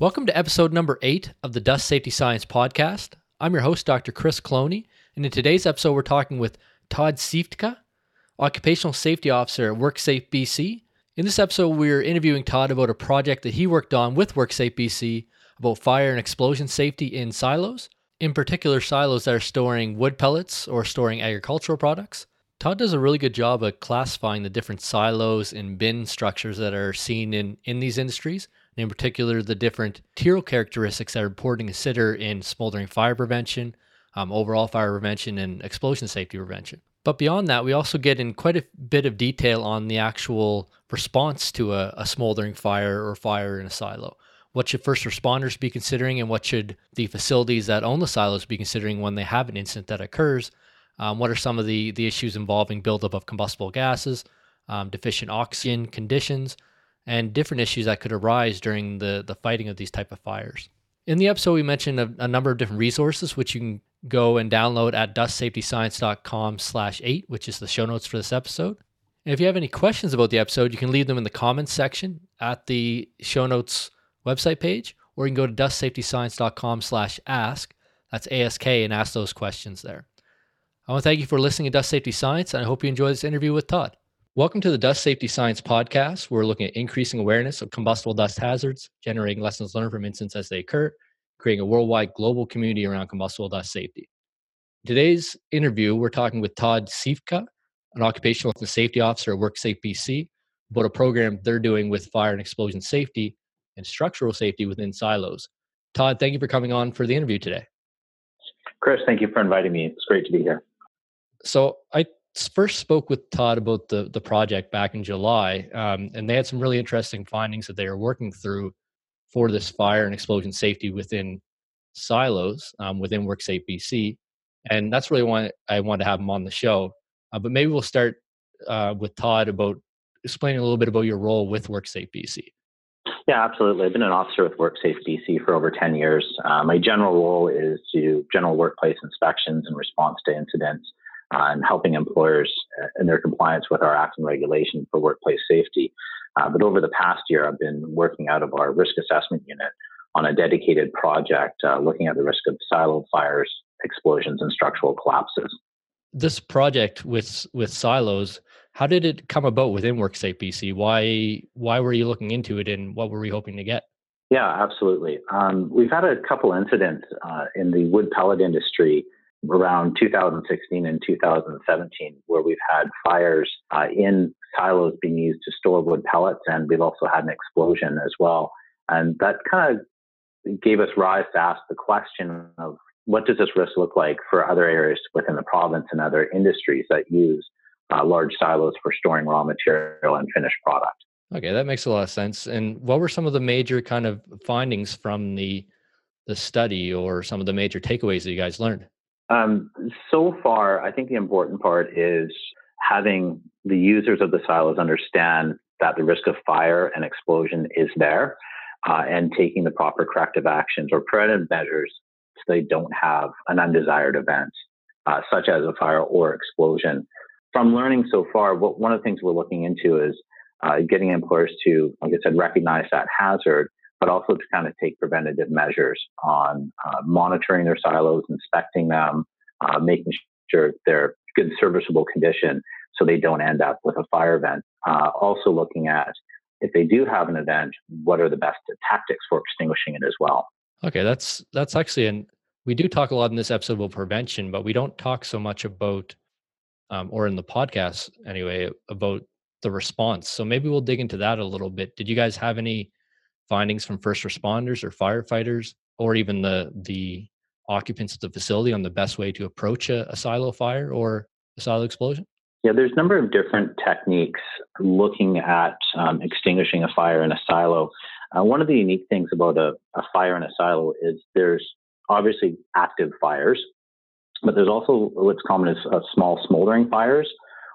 Welcome to episode number eight of the Dust Safety Science Podcast. I'm your host, Dr. Chris Cloney, and in today's episode, we're talking with Todd Ciftka, Occupational Safety Officer at WorkSafe BC. In this episode, we're interviewing Todd about a project that he worked on with WorkSafe BC about fire and explosion safety in silos, in particular, silos that are storing wood pellets or storing agricultural products. Todd does a really good job of classifying the different silos and bin structures that are seen in, in these industries, in particular, the different material characteristics that are important to consider in smoldering fire prevention, um, overall fire prevention, and explosion safety prevention. But beyond that, we also get in quite a bit of detail on the actual response to a, a smoldering fire or fire in a silo. What should first responders be considering, and what should the facilities that own the silos be considering when they have an incident that occurs? Um, what are some of the, the issues involving buildup of combustible gases, um, deficient oxygen conditions, and different issues that could arise during the, the fighting of these type of fires. In the episode, we mentioned a, a number of different resources which you can go and download at dustsafetyscience.com slash eight, which is the show notes for this episode. And if you have any questions about the episode, you can leave them in the comments section at the show notes website page, or you can go to dustsafetyscience.com slash ask. That's ASK and ask those questions there. I want to thank you for listening to Dust Safety Science, and I hope you enjoy this interview with Todd. Welcome to the Dust Safety Science podcast. We're looking at increasing awareness of combustible dust hazards, generating lessons learned from incidents as they occur, creating a worldwide global community around combustible dust safety. In today's interview, we're talking with Todd Ciftka, an occupational safety officer at WorkSafe BC, about a program they're doing with fire and explosion safety and structural safety within silos. Todd, thank you for coming on for the interview today. Chris, thank you for inviting me. It's great to be here. So I first spoke with Todd about the the project back in July, um, and they had some really interesting findings that they were working through for this fire and explosion safety within silos um, within WorkSafe BC, and that's really why I wanted to have him on the show. Uh, but maybe we'll start uh, with Todd about explaining a little bit about your role with WorkSafe BC. Yeah, absolutely. I've been an officer with WorkSafe BC for over 10 years. Uh, my general role is to general workplace inspections and response to incidents and helping employers uh, in their compliance with our acts and regulation for workplace safety. Uh, but over the past year, I've been working out of our risk assessment unit on a dedicated project uh, looking at the risk of silo fires, explosions, and structural collapses. This project with with silos, how did it come about within WorkSafe BC? Why why were you looking into it, and what were we hoping to get? Yeah, absolutely. Um, we've had a couple incidents uh, in the wood pellet industry around 2016 and 2017, where we've had fires uh, in silos being used to store wood pellets, and we've also had an explosion as well. And that kind of gave us rise to ask the question of what does this risk look like for other areas within the province and other industries that use uh, large silos for storing raw material and finished product. Okay, that makes a lot of sense. And what were some of the major kind of findings from the the study, or some of the major takeaways that you guys learned? Um, so far, I think the important part is having the users of the silos understand that the risk of fire and explosion is there uh, and taking the proper corrective actions or preventive measures so they don't have an undesired event, uh, such as a fire or explosion. From learning so far, what, one of the things we're looking into is uh, getting employers to, like I said, recognize that hazard but also to kind of take preventative measures on uh, monitoring their silos, inspecting them, uh, making sure they're good serviceable condition so they don't end up with a fire event. Uh, also looking at if they do have an event, what are the best tactics for extinguishing it as well. Okay, that's that's actually and we do talk a lot in this episode about prevention, but we don't talk so much about um, or in the podcast anyway about the response. So maybe we'll dig into that a little bit. Did you guys have any findings from first responders or firefighters or even the the occupants of the facility on the best way to approach a, a silo fire or a silo explosion? Yeah, there's a number of different techniques looking at um, extinguishing a fire in a silo. Uh, one of the unique things about a, a fire in a silo is there's obviously active fires, but there's also what's common as uh, small smoldering fires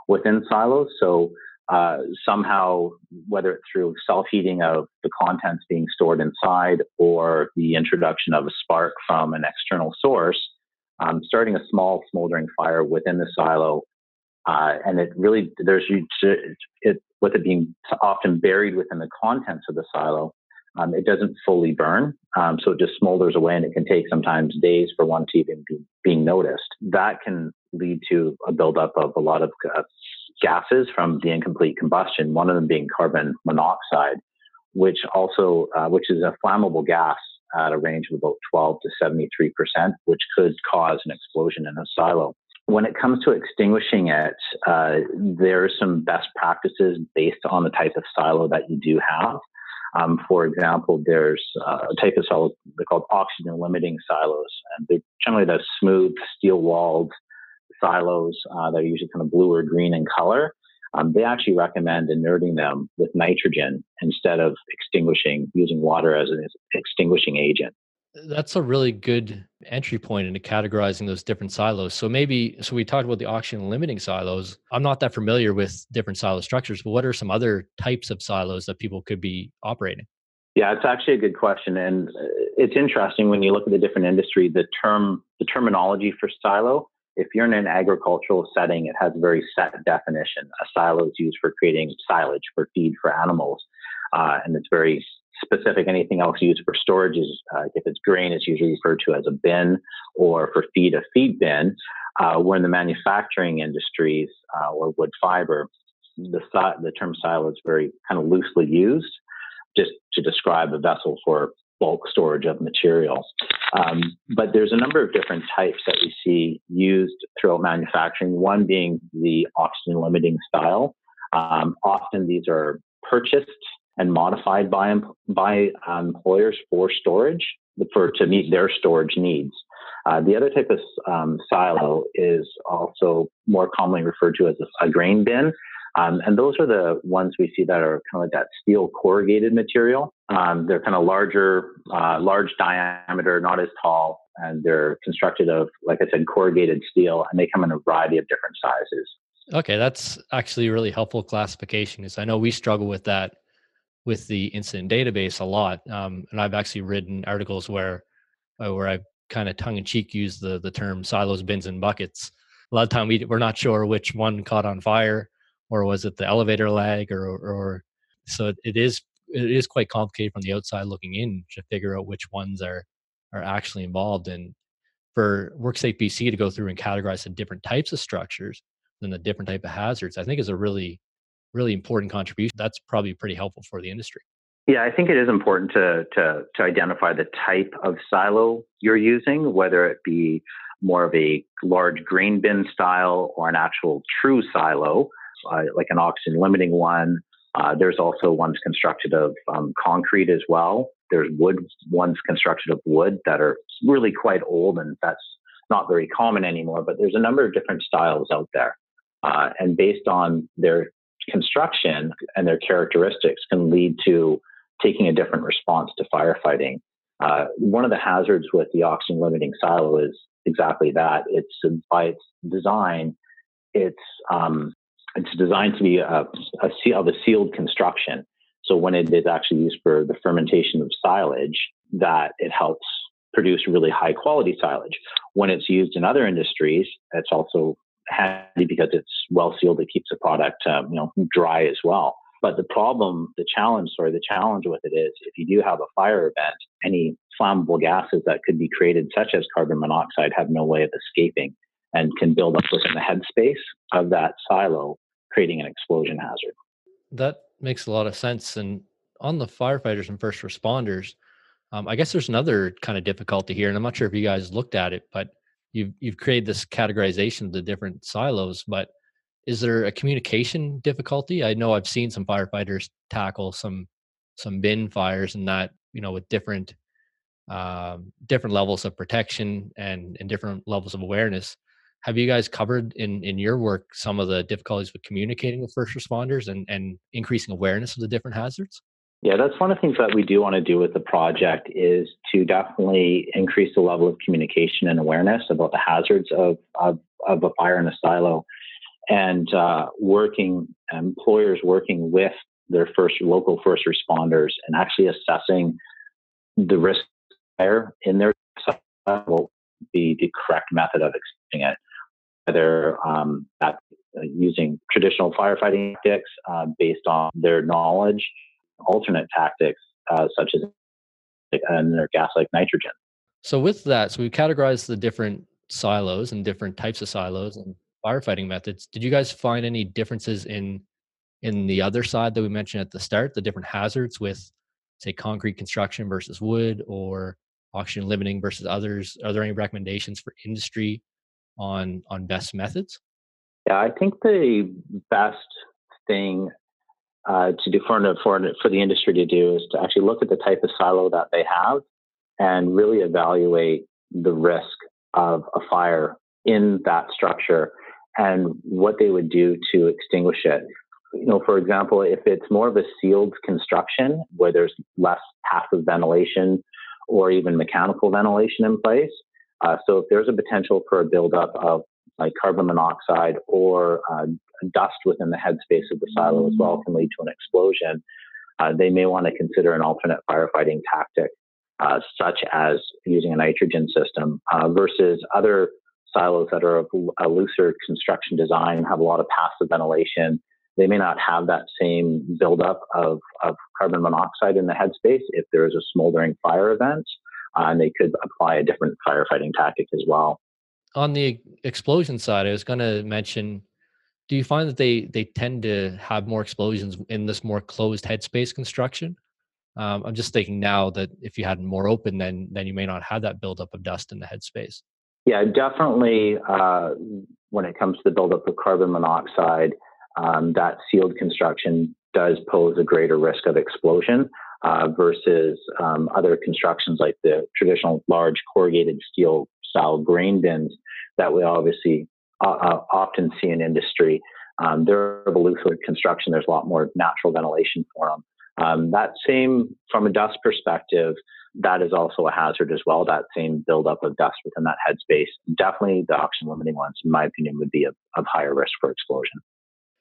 within silos. So uh, somehow, whether it's through self heating of the contents being stored inside or the introduction of a spark from an external source, um, starting a small smoldering fire within the silo. Uh, and it really, there's it, with it being often buried within the contents of the silo, um, it doesn't fully burn. Um, so it just smolders away and it can take sometimes days for one to even be being noticed. That can lead to a buildup of a lot of uh, gases from the incomplete combustion, one of them being carbon monoxide, which also, uh, which is a flammable gas at a range of about 12 to 73%, which could cause an explosion in a silo. When it comes to extinguishing it, uh, there are some best practices based on the type of silo that you do have. Um, for example, there's uh, a type of silo they're called oxygen limiting silos, and they're generally the smooth steel walled silos uh, that are usually kind of blue or green in color. Um, they actually recommend inerting them with nitrogen instead of extinguishing using water as an extinguishing agent that's a really good entry point into categorizing those different silos. So maybe so we talked about the oxygen limiting silos. I'm not that familiar with different silo structures, but what are some other types of silos that people could be operating? Yeah, it's actually a good question, and uh, it's interesting when you look at the different industry. The term, the terminology for silo. If you're in an agricultural setting, it has a very set definition. A silo is used for creating silage for feed for animals, uh, and it's very specific. Anything else used for storage is, uh, if it's grain, it's usually referred to as a bin, or for feed, a feed bin. Uh, where in the manufacturing industries uh, or wood fiber, the, the term silo is very kind of loosely used just to describe a vessel for bulk storage of material. Um, but there's a number of different types that we see used throughout manufacturing, one being the oxygen limiting style. Um, often these are purchased and modified by by employers for storage for to meet their storage needs. Uh, the other type of um, silo is also more commonly referred to as a, a grain bin. Um, and those are the ones we see that are kind of like that steel corrugated material. Um, they're kind of larger, uh, large diameter, not as tall, and they're constructed of, like I said, corrugated steel, and they come in a variety of different sizes. Okay, that's actually really helpful classification because I know we struggle with that with the incident database a lot. Um, and I've actually written articles where uh, where I've kind of tongue in cheek use the the term silos, bins, and buckets. A lot of time we we're not sure which one caught on fire, or was it the elevator leg, or or so it is it is quite complicated from the outside looking in to figure out which ones are are actually involved. And for WorkSafe BC to go through and categorize the different types of structures and the different type of hazards, I think is a really really important contribution. That's probably pretty helpful for the industry. Yeah, I think it is important to, to, to identify the type of silo you're using, whether it be more of a large grain bin style or an actual true silo, uh, like an oxygen limiting one. Uh, there's also ones constructed of um, concrete as well. There's wood ones constructed of wood that are really quite old, and that's not very common anymore. But there's a number of different styles out there, uh, and based on their construction and their characteristics can lead to taking a different response to firefighting. Uh, one of the hazards with the oxygen limiting silo is exactly that. It's by its design, it's um, it's designed to be a, a, seal, of a sealed construction. So when it is actually used for the fermentation of silage, that it helps produce really high quality silage. When it's used in other industries, it's also handy because it's well sealed. It keeps the product, um, you know, dry as well. But the problem, the challenge, sorry, the challenge with it is if you do have a fire event, any flammable gases that could be created, such as carbon monoxide, have no way of escaping and can build up within the headspace of that silo, creating an explosion hazard. That makes a lot of sense. And on the firefighters and first responders, um, I guess there's another kind of difficulty here, and I'm not sure if you guys looked at it, but you've you've created this categorization of the different silos but is there a communication difficulty i know i've seen some firefighters tackle some some bin fires and that you know with different um, different levels of protection and and different levels of awareness have you guys covered in in your work some of the difficulties with communicating with first responders and and increasing awareness of the different hazards yeah, that's one of the things that we do want to do with the project is to definitely increase the level of communication and awareness about the hazards of, of, of a fire in a silo and uh, working, employers working with their first local first responders and actually assessing the risk fire in their will be the correct method of extinguishing it. Whether um, that, uh, using traditional firefighting tactics uh, based on their knowledge alternate tactics uh, such as an inert gas like nitrogen. So with that, so we categorized the different silos and different types of silos and firefighting methods. Did you guys find any differences in in the other side that we mentioned at the start, the different hazards with say concrete construction versus wood or oxygen limiting versus others? Are there any recommendations for industry on on best methods? Yeah, I think the best thing uh, to do for, for for the industry to do is to actually look at the type of silo that they have and really evaluate the risk of a fire in that structure and what they would do to extinguish it. You know, for example, if it's more of a sealed construction where there's less passive ventilation or even mechanical ventilation in place, uh, so if there's a potential for a buildup of like carbon monoxide or uh, dust within the headspace of the silo as well can lead to an explosion, uh, they may want to consider an alternate firefighting tactic, uh, such as using a nitrogen system uh, versus other silos that are of a looser construction design, have a lot of passive ventilation. They may not have that same buildup of, of carbon monoxide in the headspace if there is a smoldering fire event, uh, and they could apply a different firefighting tactic as well. On the explosion side, I was going to mention do you find that they they tend to have more explosions in this more closed headspace construction? Um, I'm just thinking now that if you had more open, then then you may not have that buildup of dust in the headspace. Yeah, definitely. Uh, when it comes to the buildup of carbon monoxide, um, that sealed construction does pose a greater risk of explosion uh, versus um, other constructions like the traditional large corrugated steel style grain bins that we obviously uh, uh often see in industry. Um, they're of a looser construction. There's a lot more natural ventilation for them. Um, that same, from a dust perspective, that is also a hazard as well. That same buildup of dust within that headspace. Definitely the oxygen limiting ones, in my opinion, would be of, of higher risk for explosion.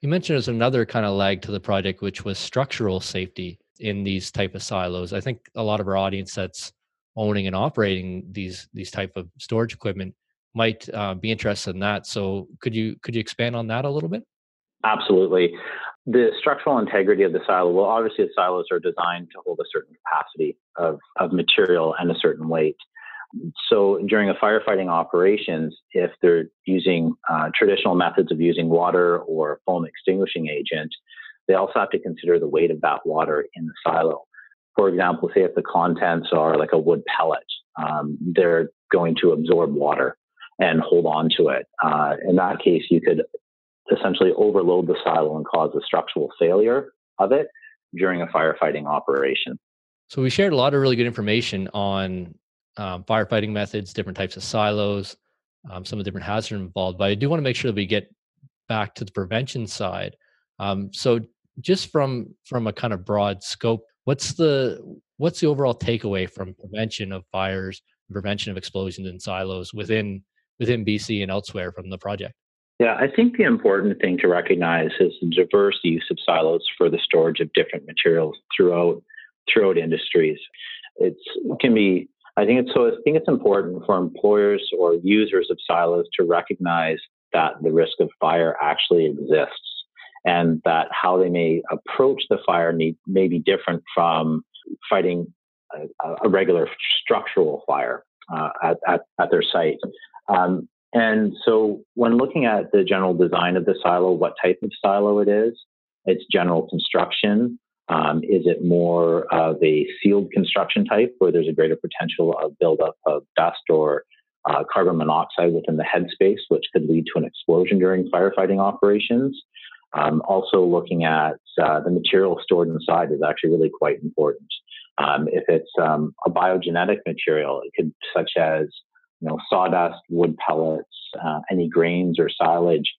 You mentioned there's another kind of lag to the project, which was structural safety in these type of silos. I think a lot of our audience that's owning and operating these these type of storage equipment might uh, be interested in that. So could you could you expand on that a little bit? Absolutely. The structural integrity of the silo, well, obviously the silos are designed to hold a certain capacity of, of material and a certain weight. So during a firefighting operations, if they're using uh, traditional methods of using water or foam extinguishing agent, they also have to consider the weight of that water in the silo. For example, say if the contents are like a wood pellet, um, they're going to absorb water and hold on to it. Uh, in that case, you could essentially overload the silo and cause a structural failure of it during a firefighting operation. So we shared a lot of really good information on um, firefighting methods, different types of silos, um, some of the different hazards involved. But I do want to make sure that we get back to the prevention side. Um, so just from from a kind of broad scope, what's the what's the overall takeaway from prevention of fires, prevention of explosions in silos within within BC and elsewhere from the project? Yeah, I think the important thing to recognize is the diverse use of silos for the storage of different materials throughout throughout industries. It's, it can be. I think it's so. I think it's important for employers or users of silos to recognize that the risk of fire actually exists, and that how they may approach the fire need, may be different from fighting a, a regular structural fire uh, at, at, at their site. Um, and so when looking at the general design of the silo, what type of silo it is, its general construction, um, is it more of a sealed construction type where there's a greater potential of buildup of dust or uh, carbon monoxide within the headspace, which could lead to an explosion during firefighting operations? Um, also, looking at uh, the material stored inside is actually really quite important. Um, if it's um, a biogenetic material, it could, such as you know, sawdust, wood pellets, uh, any grains or silage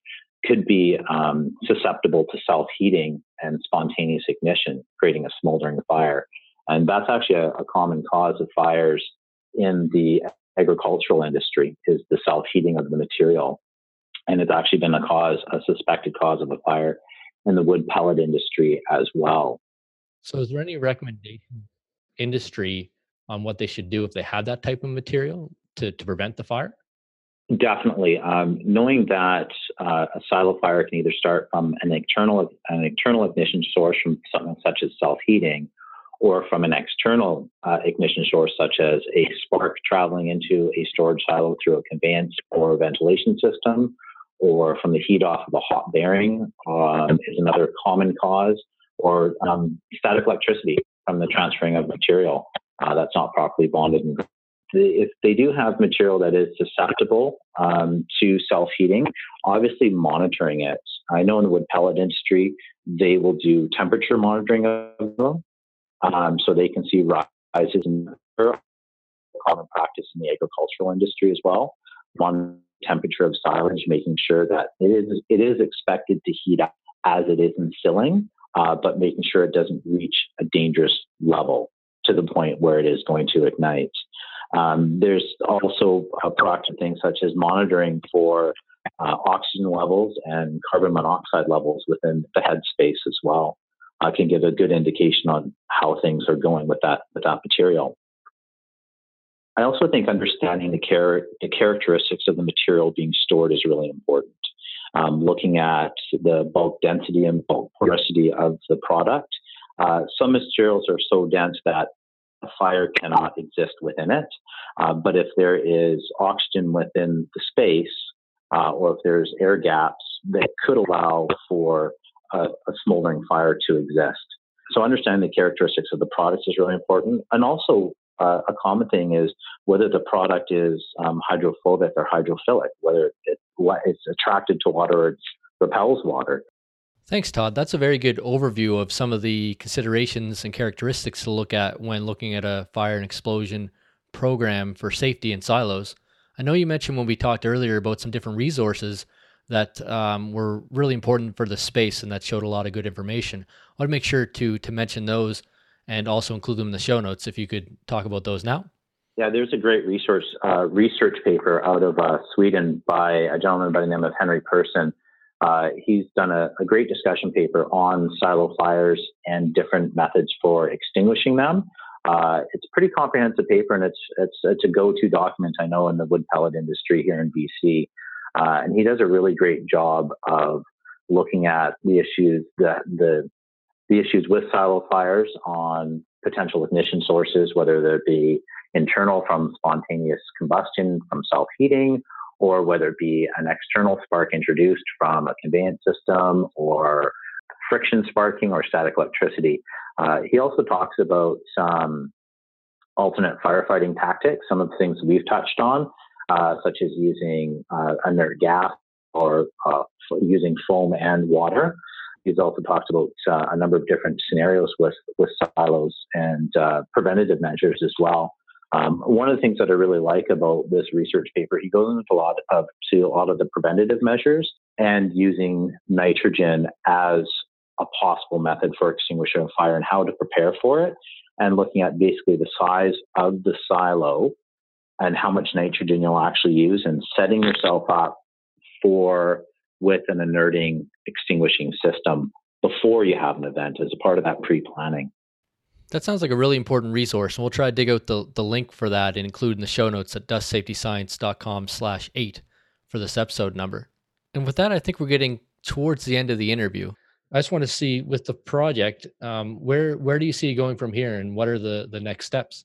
could be um, susceptible to self heating and spontaneous ignition, creating a smoldering fire. And that's actually a, a common cause of fires in the agricultural industry is the self heating of the material. And it's actually been a cause, a suspected cause of a fire in the wood pellet industry as well. So, is there any recommendation industry on what they should do if they had that type of material? to, to prevent the fire? Definitely. Um, knowing that uh, a silo fire can either start from an internal an internal ignition source from something such as self heating, or from an external uh, ignition source, such as a spark traveling into a storage silo through a conveyance or ventilation system, or from the heat off of a hot bearing um, is another common cause, or um, static electricity from the transferring of material uh, that's not properly bonded. If they do have material that is susceptible um, to self heating, obviously monitoring it. I know in the wood pellet industry, they will do temperature monitoring of them um, so they can see rises in common practice in the agricultural industry as well. One temperature of silage, making sure that it is it is expected to heat up as it is in filling, uh, but making sure it doesn't reach a dangerous level to the point where it is going to ignite. Um, there's also a proactive things such as monitoring for uh, oxygen levels and carbon monoxide levels within the headspace as well. Uh, can give a good indication on how things are going with that with that material. I also think understanding the, char- the characteristics of the material being stored is really important. Um, looking at the bulk density and bulk porosity of the product. Uh, some materials are so dense that a fire cannot exist within it. Uh, but if there is oxygen within the space, uh, or if there's air gaps that could allow for a, a smoldering fire to exist. So understanding the characteristics of the product is really important. And also uh, a common thing is whether the product is um, hydrophobic or hydrophilic, whether it, it's attracted to water or it repels water. Thanks, Todd. That's a very good overview of some of the considerations and characteristics to look at when looking at a fire and explosion program for safety in silos. I know you mentioned when we talked earlier about some different resources that um, were really important for the space and that showed a lot of good information. I want to make sure to to mention those and also include them in the show notes. If you could talk about those now. Yeah, there's a great resource uh, research paper out of uh, Sweden by a gentleman by the name of Henry Persson. Uh, he's done a, a, great discussion paper on silo fires and different methods for extinguishing them. Uh, it's a pretty comprehensive paper, and it's it's it's a go-to document I know in the wood pellet industry here in BC. Uh, and he does a really great job of looking at the issues that the the issues with silo fires on potential ignition sources, whether they be internal from spontaneous combustion from self heating, or whether it be an external spark introduced from a conveyance system or friction sparking or static electricity. Uh, he also talks about some alternate firefighting tactics, some of the things we've touched on, uh, such as using uh, inert gas or uh, using foam and water. He's also talked about uh, a number of different scenarios with, with silos and uh, preventative measures as well. Um, one of the things that I really like about this research paper, he goes into a lot of to a lot of the preventative measures and using nitrogen as a possible method for extinguishing a fire and how to prepare for it, and looking at basically the size of the silo and how much nitrogen you'll actually use, and setting yourself up for with an inerting extinguishing system before you have an event as a part of that pre-planning. That sounds like a really important resource, and we'll try to dig out the, the link for that and include in the show notes at dustsafetyscience.com slash eight for this episode number. And with that, I think we're getting towards the end of the interview. I just want to see with the project, um, where where do you see going from here, and what are the the next steps?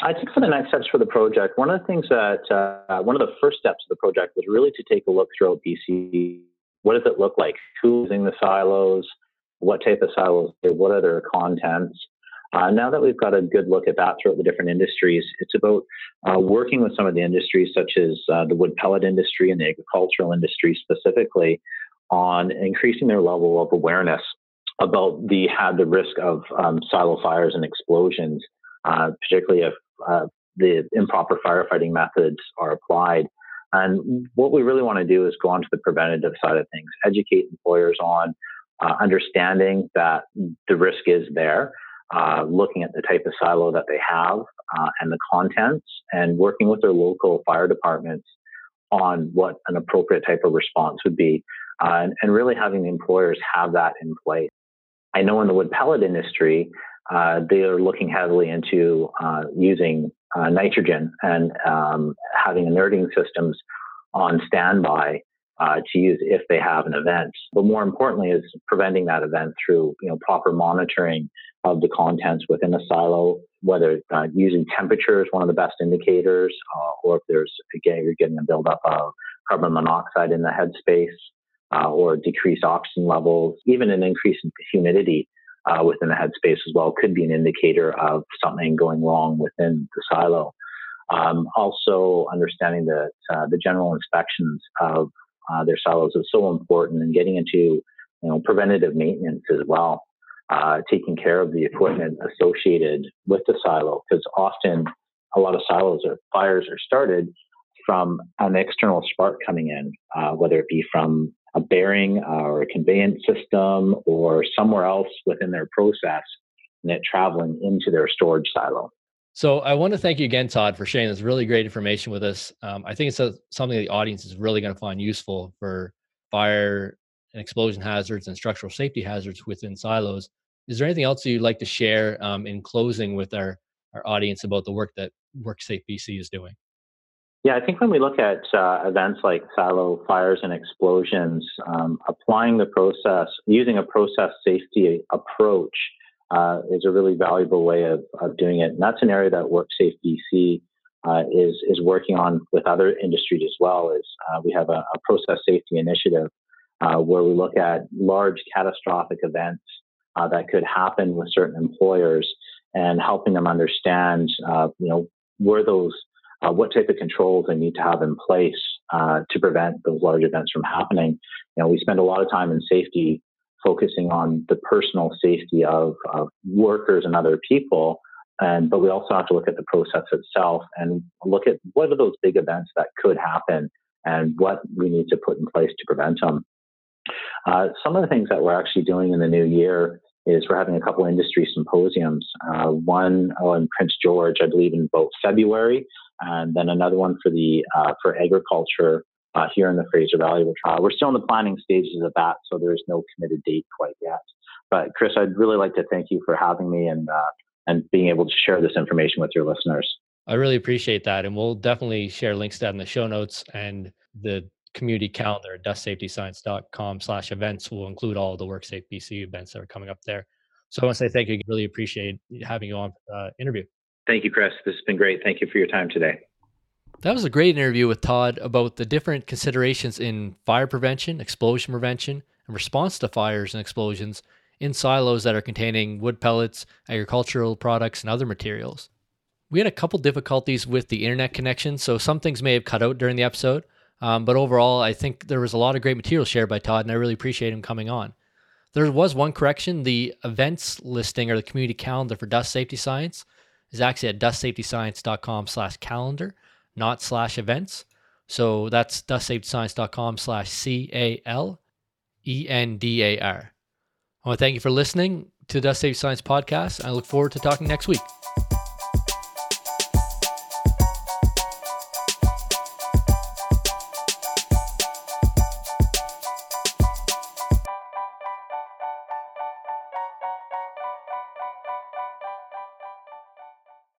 I think for the next steps for the project, one of the things that uh, one of the first steps of the project was really to take a look throughout BC. What does it look like? Who's using the silos? What type of silos? What are their contents? Uh, now that we've got a good look at that throughout the different industries, it's about uh, working with some of the industries, such as uh, the wood pellet industry and the agricultural industry specifically, on increasing their level of awareness about the had the risk of um, silo fires and explosions, uh, particularly if uh, the improper firefighting methods are applied. And what we really want to do is go on to the preventative side of things, educate employers on uh, understanding that the risk is there uh, looking at the type of silo that they have uh, and the contents, and working with their local fire departments on what an appropriate type of response would be, uh, and, and, really having the employers have that in place. I know in the wood pellet industry, uh, they are looking heavily into uh, using nitrogen and um, having inerting systems on standby uh, to use if they have an event. But more importantly, is preventing that event through you know proper monitoring of the contents within a silo. Whether uh, using temperature is one of the best indicators, uh, or if there's again you're getting a buildup of carbon monoxide in the headspace, uh, or decreased oxygen levels, even an increase in humidity. Uh, within the headspace as well could be an indicator of something going wrong within the silo. Um, also, understanding that uh, the general inspections of uh, their silos is so important and getting into you know preventative maintenance as well uh, taking care of the equipment associated with the silo because often a lot of silos or fires are started from an external spark coming in uh, whether it be from a bearing or a conveyance system or somewhere else within their process and it traveling into their storage silo so I want to thank you again, Todd, for sharing this really great information with us. Um, I think it's a, something the audience is really going to find useful for fire and explosion hazards and structural safety hazards within silos. Is there anything else you'd like to share um, in closing with our, our audience about the work that WorkSafe BC is doing? Yeah, I think when we look at uh, events like silo fires and explosions, um, applying the process, using a process safety approach uh, is a really valuable way of, of doing it. And that's an area that WorkSafe BC uh, is, is working on with other industries as well. Is uh, we have a, a, process safety initiative uh, where we look at large catastrophic events uh, that could happen with certain employers and helping them understand, you know, where those, what type of controls they need to have in place to prevent those large events from happening. You know, we spend a lot of time in safety focusing on the personal safety of, of workers and other people. And, but we also have to look at the process itself and look at what are those big events that could happen and what we need to put in place to prevent them. Uh, some of the things that we're actually doing in the new year is we're having a couple industry symposiums. Uh, one oh, in Prince George, I believe, in both February, and then another one for the uh, for agriculture uh, here in the Fraser Valley trial. We're still in the planning stages of that, so there's no committed date quite yet. But Chris, I'd really like to thank you for having me and uh, and being able to share this information with your listeners. I really appreciate that, and we'll definitely share links to that in the show notes and the community calendar at dustsafetyscience.com slash events will include all the WorkSafe BC events that are coming up there. So I want to say thank you. Really appreciate having you on the interview. Thank you, Chris. This has been great. Thank you for your time today. That was a great interview with Todd about the different considerations in fire prevention, explosion prevention, and response to fires and explosions in silos that are containing wood pellets, agricultural products, and other materials. We had a couple difficulties with the internet connection, so some things may have cut out during the episode. Um, but overall, I think there was a lot of great material shared by Todd, and I really appreciate him coming on. There was one correction: the events listing or the community calendar for Dust Safety Science is actually at dustsafetyscience.com/calendar not slash events. So that's dustsafetyscience.com slash C A L E N D A R. I want to thank you for listening to the Dust Safety Science podcast. I look forward to talking next week.